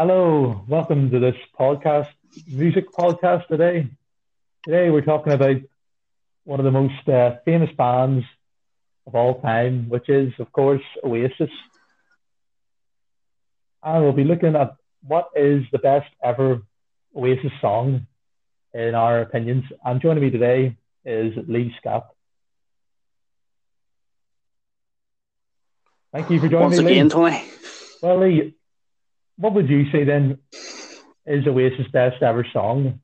Hello, welcome to this podcast, music podcast today. Today we're talking about one of the most uh, famous bands of all time, which is, of course, Oasis. And we'll be looking at what is the best ever Oasis song in our opinions. And joining me today is Lee Scott. Thank you for joining Once me, again, Lee. Tony. Well, Lee, what would you say then is Oasis' best ever song?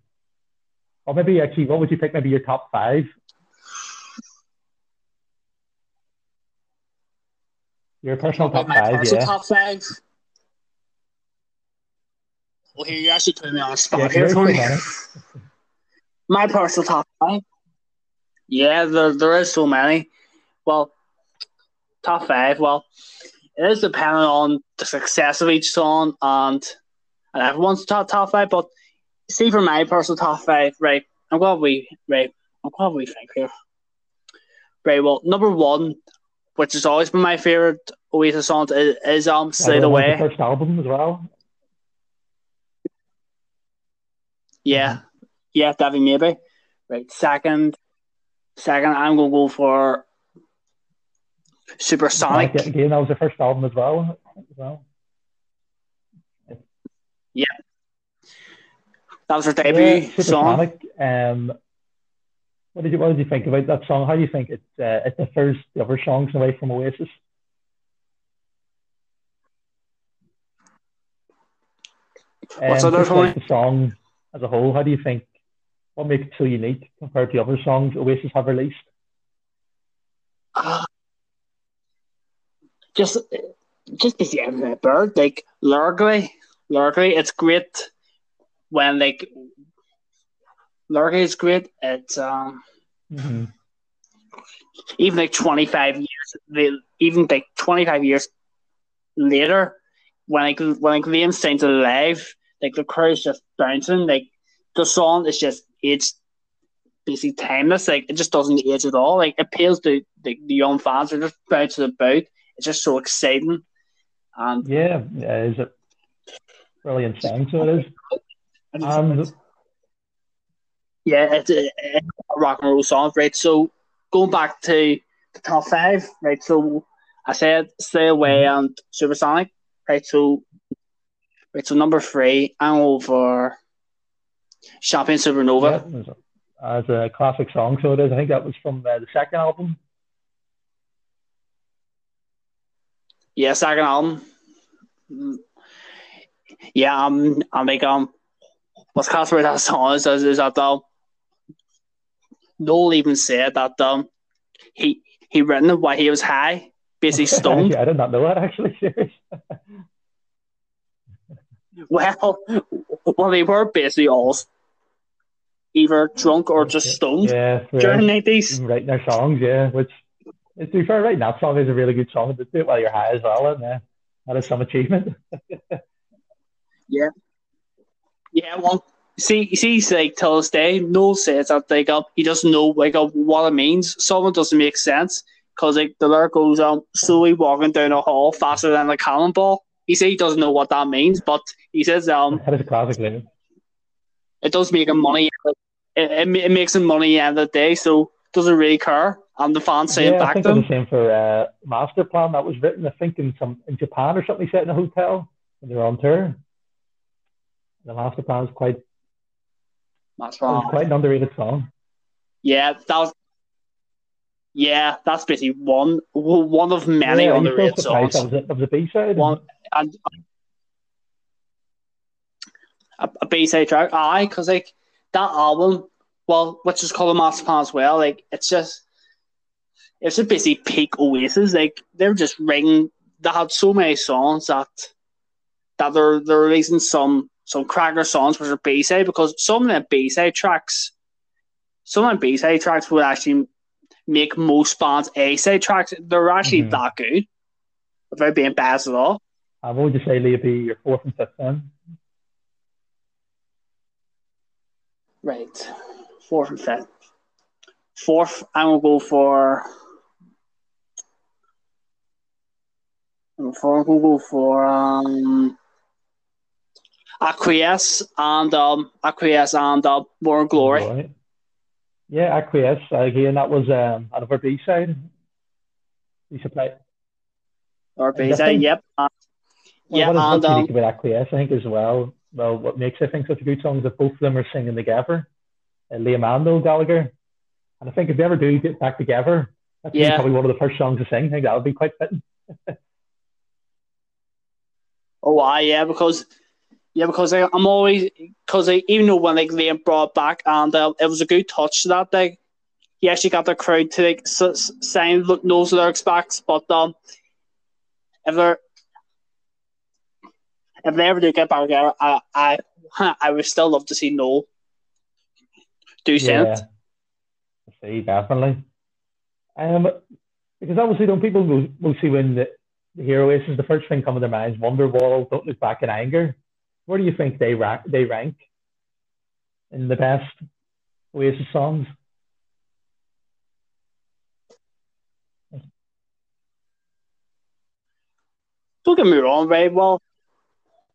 Or maybe actually, what would you pick? Maybe your top five? Your personal top my five, personal yeah. top five. Well, here you actually put me on a spot Yeah, here, Tony. My personal top five. Yeah, there, there is so many. Well, top five. Well, it is dependent on the success of each song and and everyone's top top five. But see, for my personal top five, right? I'm glad we right. I'm glad we think here. Right. Well, number one, which has always been my favorite Oasis song, is, is um "Slide Everyone wants Away." First album as well. Yeah, yeah, Davy maybe. Right. Second, second, I'm gonna go for Supersonic. Sonic, Again, that was the first album as well. As well. Yeah. That was her Yeah, debut song. Um, what did you What did you think about that song? How do you think it uh, it differs the other songs away from Oasis? What's Um, other like the song as a whole, how do you think? What makes it so unique compared to other songs Oasis have released? Ah. Just, just everything about Bird. Like lyrically, lyrically, it's great when like lyrically, it's great. It's um Mm-hmm. even like twenty five years, they, even like twenty five years later, when like when like Liam sings alive, like the crowd's just bouncing. Like the song is just it's basically timeless. Like it just doesn't age at all. Like it appeals to the, the young fans. They're just bouncing about. It's just so exciting. And Yeah, yeah, is it brilliant song? So it is. And yeah, it's a, it's a rock and roll song, right? So going back to the top five, right? So I said Slide Away and Supersonic, right? So right, so number three, I'm over Champagne Supernova. yeah, as a, as a classic song, so it is. I think that was from uh, the second album. Yeah, second album. Yeah, um, I'm like um, what's class about that song is, is, that um, Noel even said that um, he he written it while he was high, basically stoned. yeah, I did not know that actually. Well, well, they were basically all either drunk or just stoned Yeah, during the nineties. Writing their songs, yeah. Which, to be fair, writing that song is a really good song. But do it while you're high as well, and uh, that is some achievement. Yeah, Yeah, well, see, see, like till this day, Noel says that like um, he doesn't know like uh, what it means. Some of it doesn't make sense because like the lyric goes um slowly walking down a hall faster than a cannonball. He says he doesn't know what that means, but he says um that is a classic lyric. it does make him money. It, it, it makes him money at the end of the day, so doesn't really care. And the fans saying Yeah, I think to it him. was the same for uh, Master Plan. That was written, I think, in some in Japan or something. Set in a hotel when they were on tour. The Master Plan is quite That's was quite an underrated song. Yeah, that was. Yeah, that's basically one one of many yeah, underrated songs. That was, it, that was a B side. One and a, a B side track. Aye, because like that album, well, which is called a master plan as well. Like it's just, it's just basically peak Oasis. Like they're just ringing. They had so many songs that that they're they're releasing some some cracker songs which are B side because some of them B side tracks, some of them B side tracks would actually make most bands A side tracks. They're actually Mhm. that good without being biased at all. What would just say, be your fourth and fifth then? Right. Fourth and fifth. Fourth, I'm gonna go for. I'm for um. Acquiesce and um, Acquiesce and uh, Morning Glory. Right. Yeah, Acquiesce. Again, that was um, out of our B side. We supply. Or B side, yep. Uh, well, yeah, what is and what's um, about Acquiesce, I think, as well. Well, what makes I think such a good song is that both of them are singing together. Uh, Liam and Noel Gallagher. And I think if they ever do get back together, that's Yeah. probably one of the first songs to sing. I think that would be quite fitting. Oh, why? Yeah, because yeah, because I, I'm always because even though when like Liam brought back and uh, it was a good touch that day, he actually got the crowd to like s- s- sing look those lyrics back. But um, if they if they ever do get back together, I I I would still love to see Noel do sing Yeah. I see, definitely. Um, because obviously, don't people will, will see when the hero is the first thing coming to mind is Wonderwall, Don't Look Back in Anger. Where do you think they rank? They rank in the best Oasis songs? Don't get me wrong, right? Well,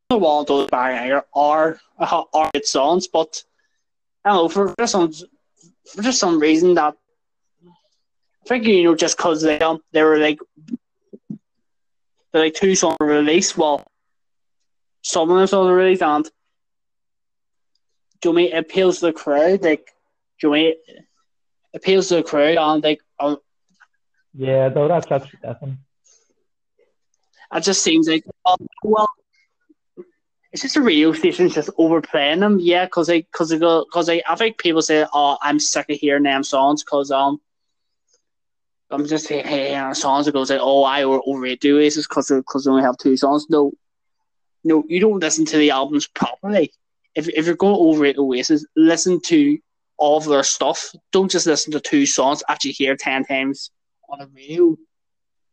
the wall those bang anger are are are good songs, but I don't know for, for some for just some reason that I think you know just because they um they were like they're like two songs released. Well, some of them songs are released and do you know I mean it appeals to the crowd like do you know I mean it appeals to the crowd and like um, Yeah, though that's that's definitely. It just seems like, oh, well, it's just a radio station just overplaying them. Yeah, because they, because they because I, I think people say, oh, I'm sick of hearing them songs because um, I'm just saying, hey, hearing songs that goes like, oh, I overrate the Oasis because because they only have two songs. No, no, you don't listen to the albums properly. If if you're going to overrate Oasis, listen to all of their stuff. Don't just listen to two songs after you hear ten times on the radio.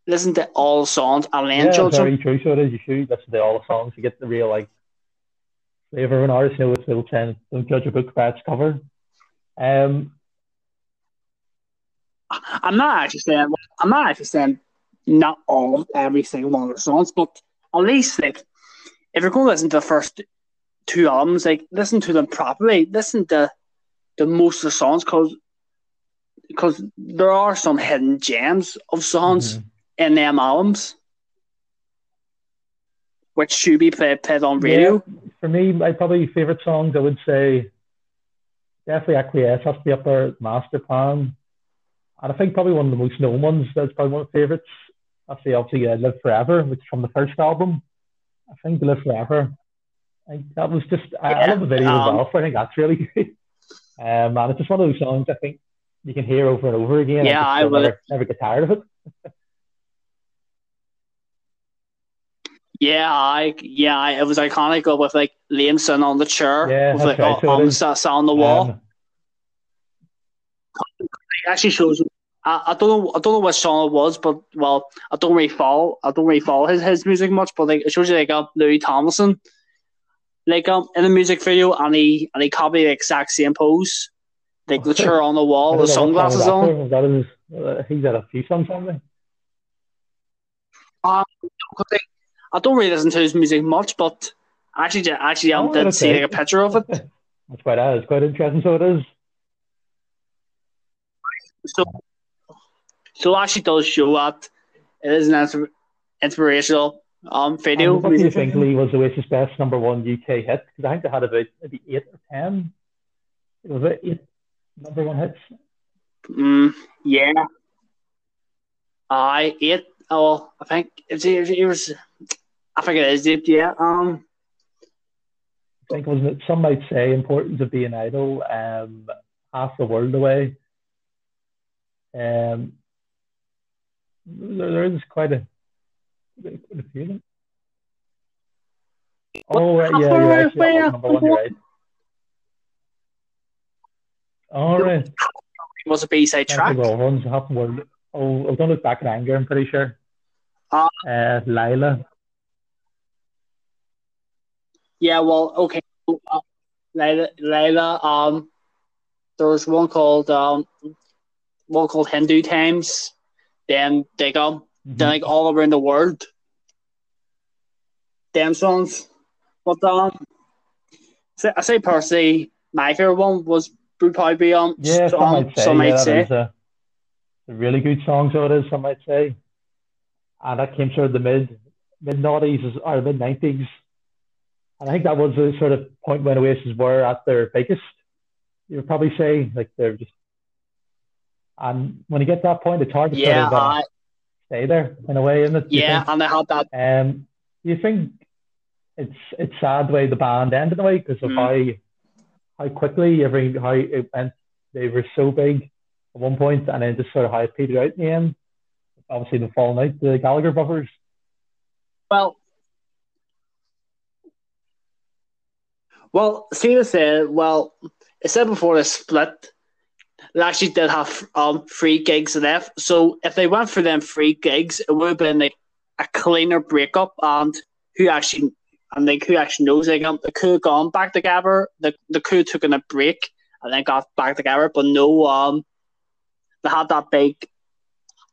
Listen to all the songs and then Yeah, judge them. very true. So it is. You should listen to all the songs to get the real like flavor of an artist. You know, it's little ten. Don't judge a book by its cover. Um, I'm not actually saying I'm not actually saying not all of every single one of the songs, but at least like if you're going to listen to the first two albums, like listen to them properly. Listen to the most of the songs because because there are some hidden gems of songs mhm. in them albums which should be played, played on radio. Yeah, for me, my probably favorite songs, I would say definitely Acquiesce has to be up there. Master Plan, and I think probably one of the most known ones. That's probably one of my favorites. That's the obviously uh, Live Forever, which is from the first album. I think Live Forever. I think that was just I, I love the video as um, well. So I think that's really good. Um, and it's just one of those songs I think you can hear over and over again. Yeah, I you'll never, never get tired of it. Yeah, I yeah, I, it was iconic with like Liam sitting on the chair Yeah, with like right, so on, on the wall. Um, actually shows. I, I don't know. I don't know what song it was, but well, I don't really follow. I don't really follow his, his music much, but like it shows you like uh, Louis Tomlinson, like um in the music video, and he and he copied the exact same pose, like the chair on the wall, the sunglasses on. That is, uh, he's had a few songs on there. 'Cause, like, I don't really listen to his music much, but actually actually um, Oh, did that's see like a picture of it. That's quite uh, it's quite interesting. So it is. So, so it actually does show that it is an inspirational um video. What do you think. Lee, was Oasis' best number one UK hit? Because I think they had about maybe eight or ten. Was it eight number one hits? Mm, yeah. I eight. Oh, I think it, it was. I think it is it. Yeah. Um. I think wasn't it? Some might say importance of being idle. Um, half the world away. Um, there, there is quite a, quite a few. Oh Half yeah, you're actually number one. You're right. All right. It was a B side track. Track. Ones, the world. Oh, oh, don't look back in anger. I'm pretty sure. Ah. Uh, Lyla. Yeah. Well. Okay. Uh, Layla. Layla. Um. There was one called um. Called Hindu Times. Then they go. Then like all around the world. Them songs. But um. say, I say personally, my favorite one was would probably be um Yeah, some might say. some might yeah, say. a, a really good song, so it is, some might say. And that came sort of the mid mid noughties or mid nineties. And I think that was the sort of point when Oasis were at their biggest. You would probably say like they're just and when you get to that point it's hard to Yeah, sort of uh, I, stay there in a way, isn't it? Yeah, think? and they had that. Um, do you think it's it's sad the way the band ended in a way because of Mm. how how quickly every how it went they were so big at one point and then just sort of how it petered out in the end. Obviously the falling out, the Gallagher brothers. Well, well, Cena said, well, it said before the split, actually did have um free gigs left. So if they went for them three gigs, it would have been like a cleaner breakup, and who actually and like who actually knows like um, they could have gone back together. The they could have taken a break and then got back together, but no, um, they had that big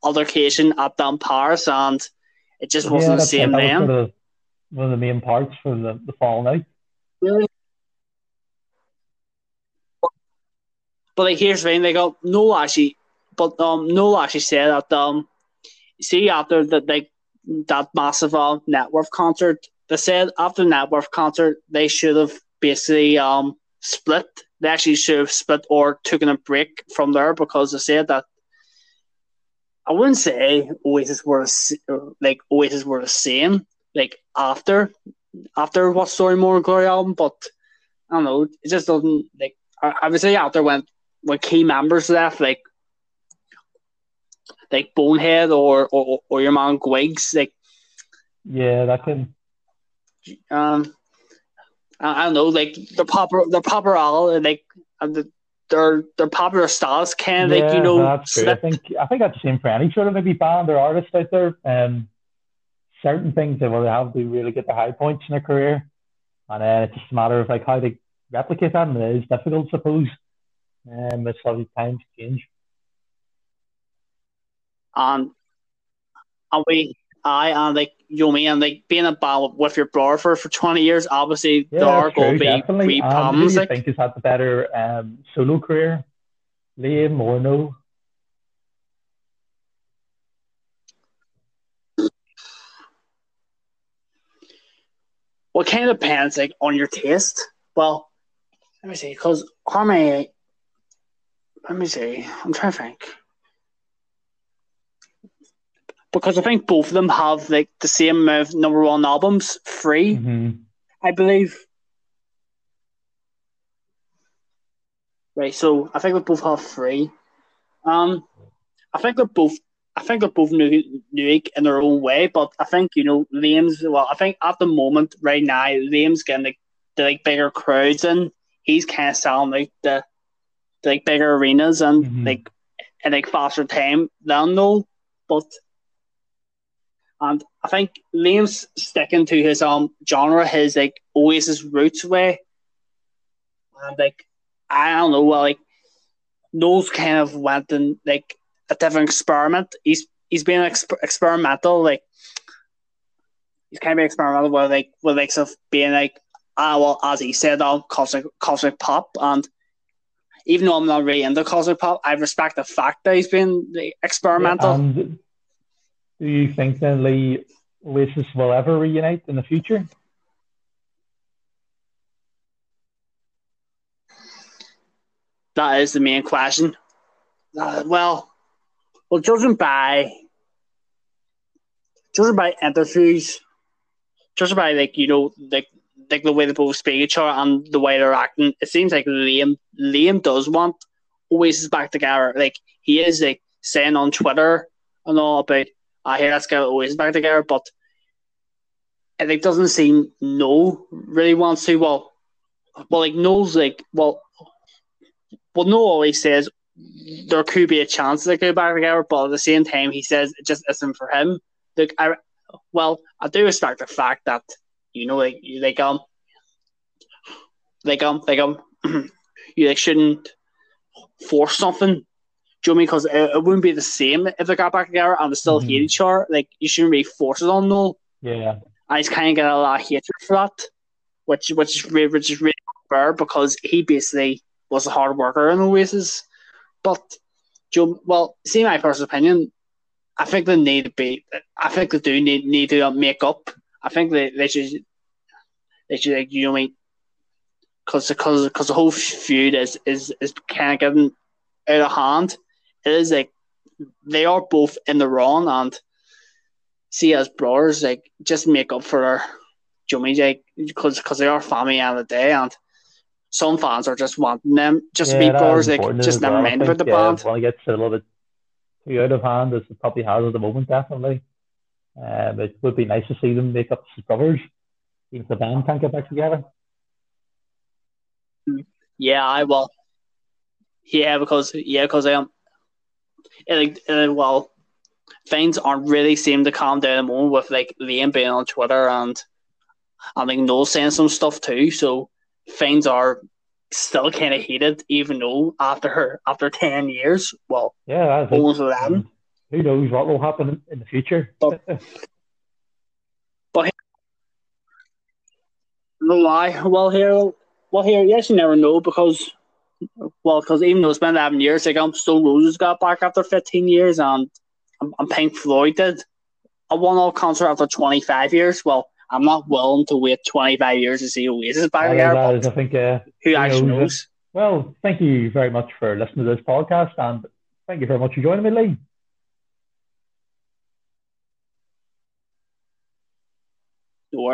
altercation at down Paris, and it just wasn't the same then. sort of one of the main parts for the, the fall night. Really? But like here's the thing, they go no actually but um Noel actually said that um see after that like that massive uh, Knebworth concert they said after the Knebworth concert they should have basically um split. They actually should have split or taken a break from there because they said that I wouldn't say Oasis were like Oasis were the same like after after what Story Morning Glory album, but I don't know, it just doesn't like I, would say after when when key members left, like like Bonehead or or, or your man Gwigs, like Yeah, that can um I, I don't know, like the proper the proper all like and the their their popular styles can like you know that's true. I think I think that's the same for any sort of maybe band or artist out there. Um, certain things that will have to really get the high points in their career, and then it's just a matter of like how they replicate that, and it is difficult, I suppose. Um, it's how the times change. and and we I and like you know me and like being a band with your brother for, for twenty years, obviously Yeah, there are going to be And who problems. do you Like, think he's had the better um, solo career, Liam or Noel? what kind of depends like on your taste? Well, let me see, because how many? Let me see. I'm trying to think. Because I think both of them have like the same amount of number one albums, 3 hmm I believe. Right, so I think they both have three. Um, I think they're both. I think they're both new, unique in their own way, but I think you know Liam's. Well, I think at the moment right now, Liam's getting like the like bigger crowds and he's kind of selling like the, the like bigger arenas and Mhm. like and like faster time than Noel, but. And I think Liam's sticking to his um genre, his like always his roots way. And like I don't know, well, like Noel's kind of went in like a different experiment. He's he's been exp- experimental, like he's kind of been experimental with like with like of being like ah well as he said um cosmic cosmic pop and even though I'm not really into cosmic pop, I respect the fact that he's been experimental. And do you think then Lee Oasis will ever reunite in the future? That is the main question. Uh, well, well, judging by judging by interviews, judging by like you know like like the way they both speak each other and the way they're acting, it seems like Liam Liam does want Oasis back together. Like he is like saying on Twitter and all about I hear let's get Oasis back together, but it like doesn't seem Noel really wants to. Well, well, like knows like well well, Noel always says there could be a chance they go back together, but at the same time, he says it just isn't for him. Look, I well, I do respect the fact that you know, like you like um, like um, like um, you like shouldn't force something. Do you know what I mean? Because it, it wouldn't be the same if they got back together and they still Mhm. hate each other. Like you shouldn't really force it on Noel. Yeah. And he's kind of getting a lot of hatred for that, which which is really, which is really fair because he basically was a hard worker in Oasis. But Joe, well, see my personal opinion. I think they need to be. I think they do need need to make up. I think they, they should they should like you know me because because because the whole feud is is is kind of getting out of hand. It is like they are both in the wrong and see as brothers like just make up for their Jimmy like because because they are family at the day and some fans are just wanting them just Yeah, to be brothers like just never well. I mind about the yeah, band. When it gets a little bit too out of hand, as it probably has at the moment, definitely. Um, it would be nice to see them make up as brothers, even if the band can't get back together. Yeah, I will. Yeah, because yeah, because um, it, like uh, well, things aren't really seem to calm down at the moment with like Liam being on Twitter and I think Noel saying some stuff too. So things are still kind of heated, even though after her after ten years, well, Yeah, it. almost eleven. Who knows what will happen in- the future? But- No lie. Well, here, well here, yes, you never know because, well, because even though it's been eleven years, like um, Stone Roses got back after fifteen years, and and, and Pink Floyd did a one-off concert after twenty-five years. Well, I'm not willing to wait twenty-five years to see Oasis back together. that but I think, uh, who who actually knows? knows? well, thank you very much for listening to this podcast, and thank you very much for joining me, Lee.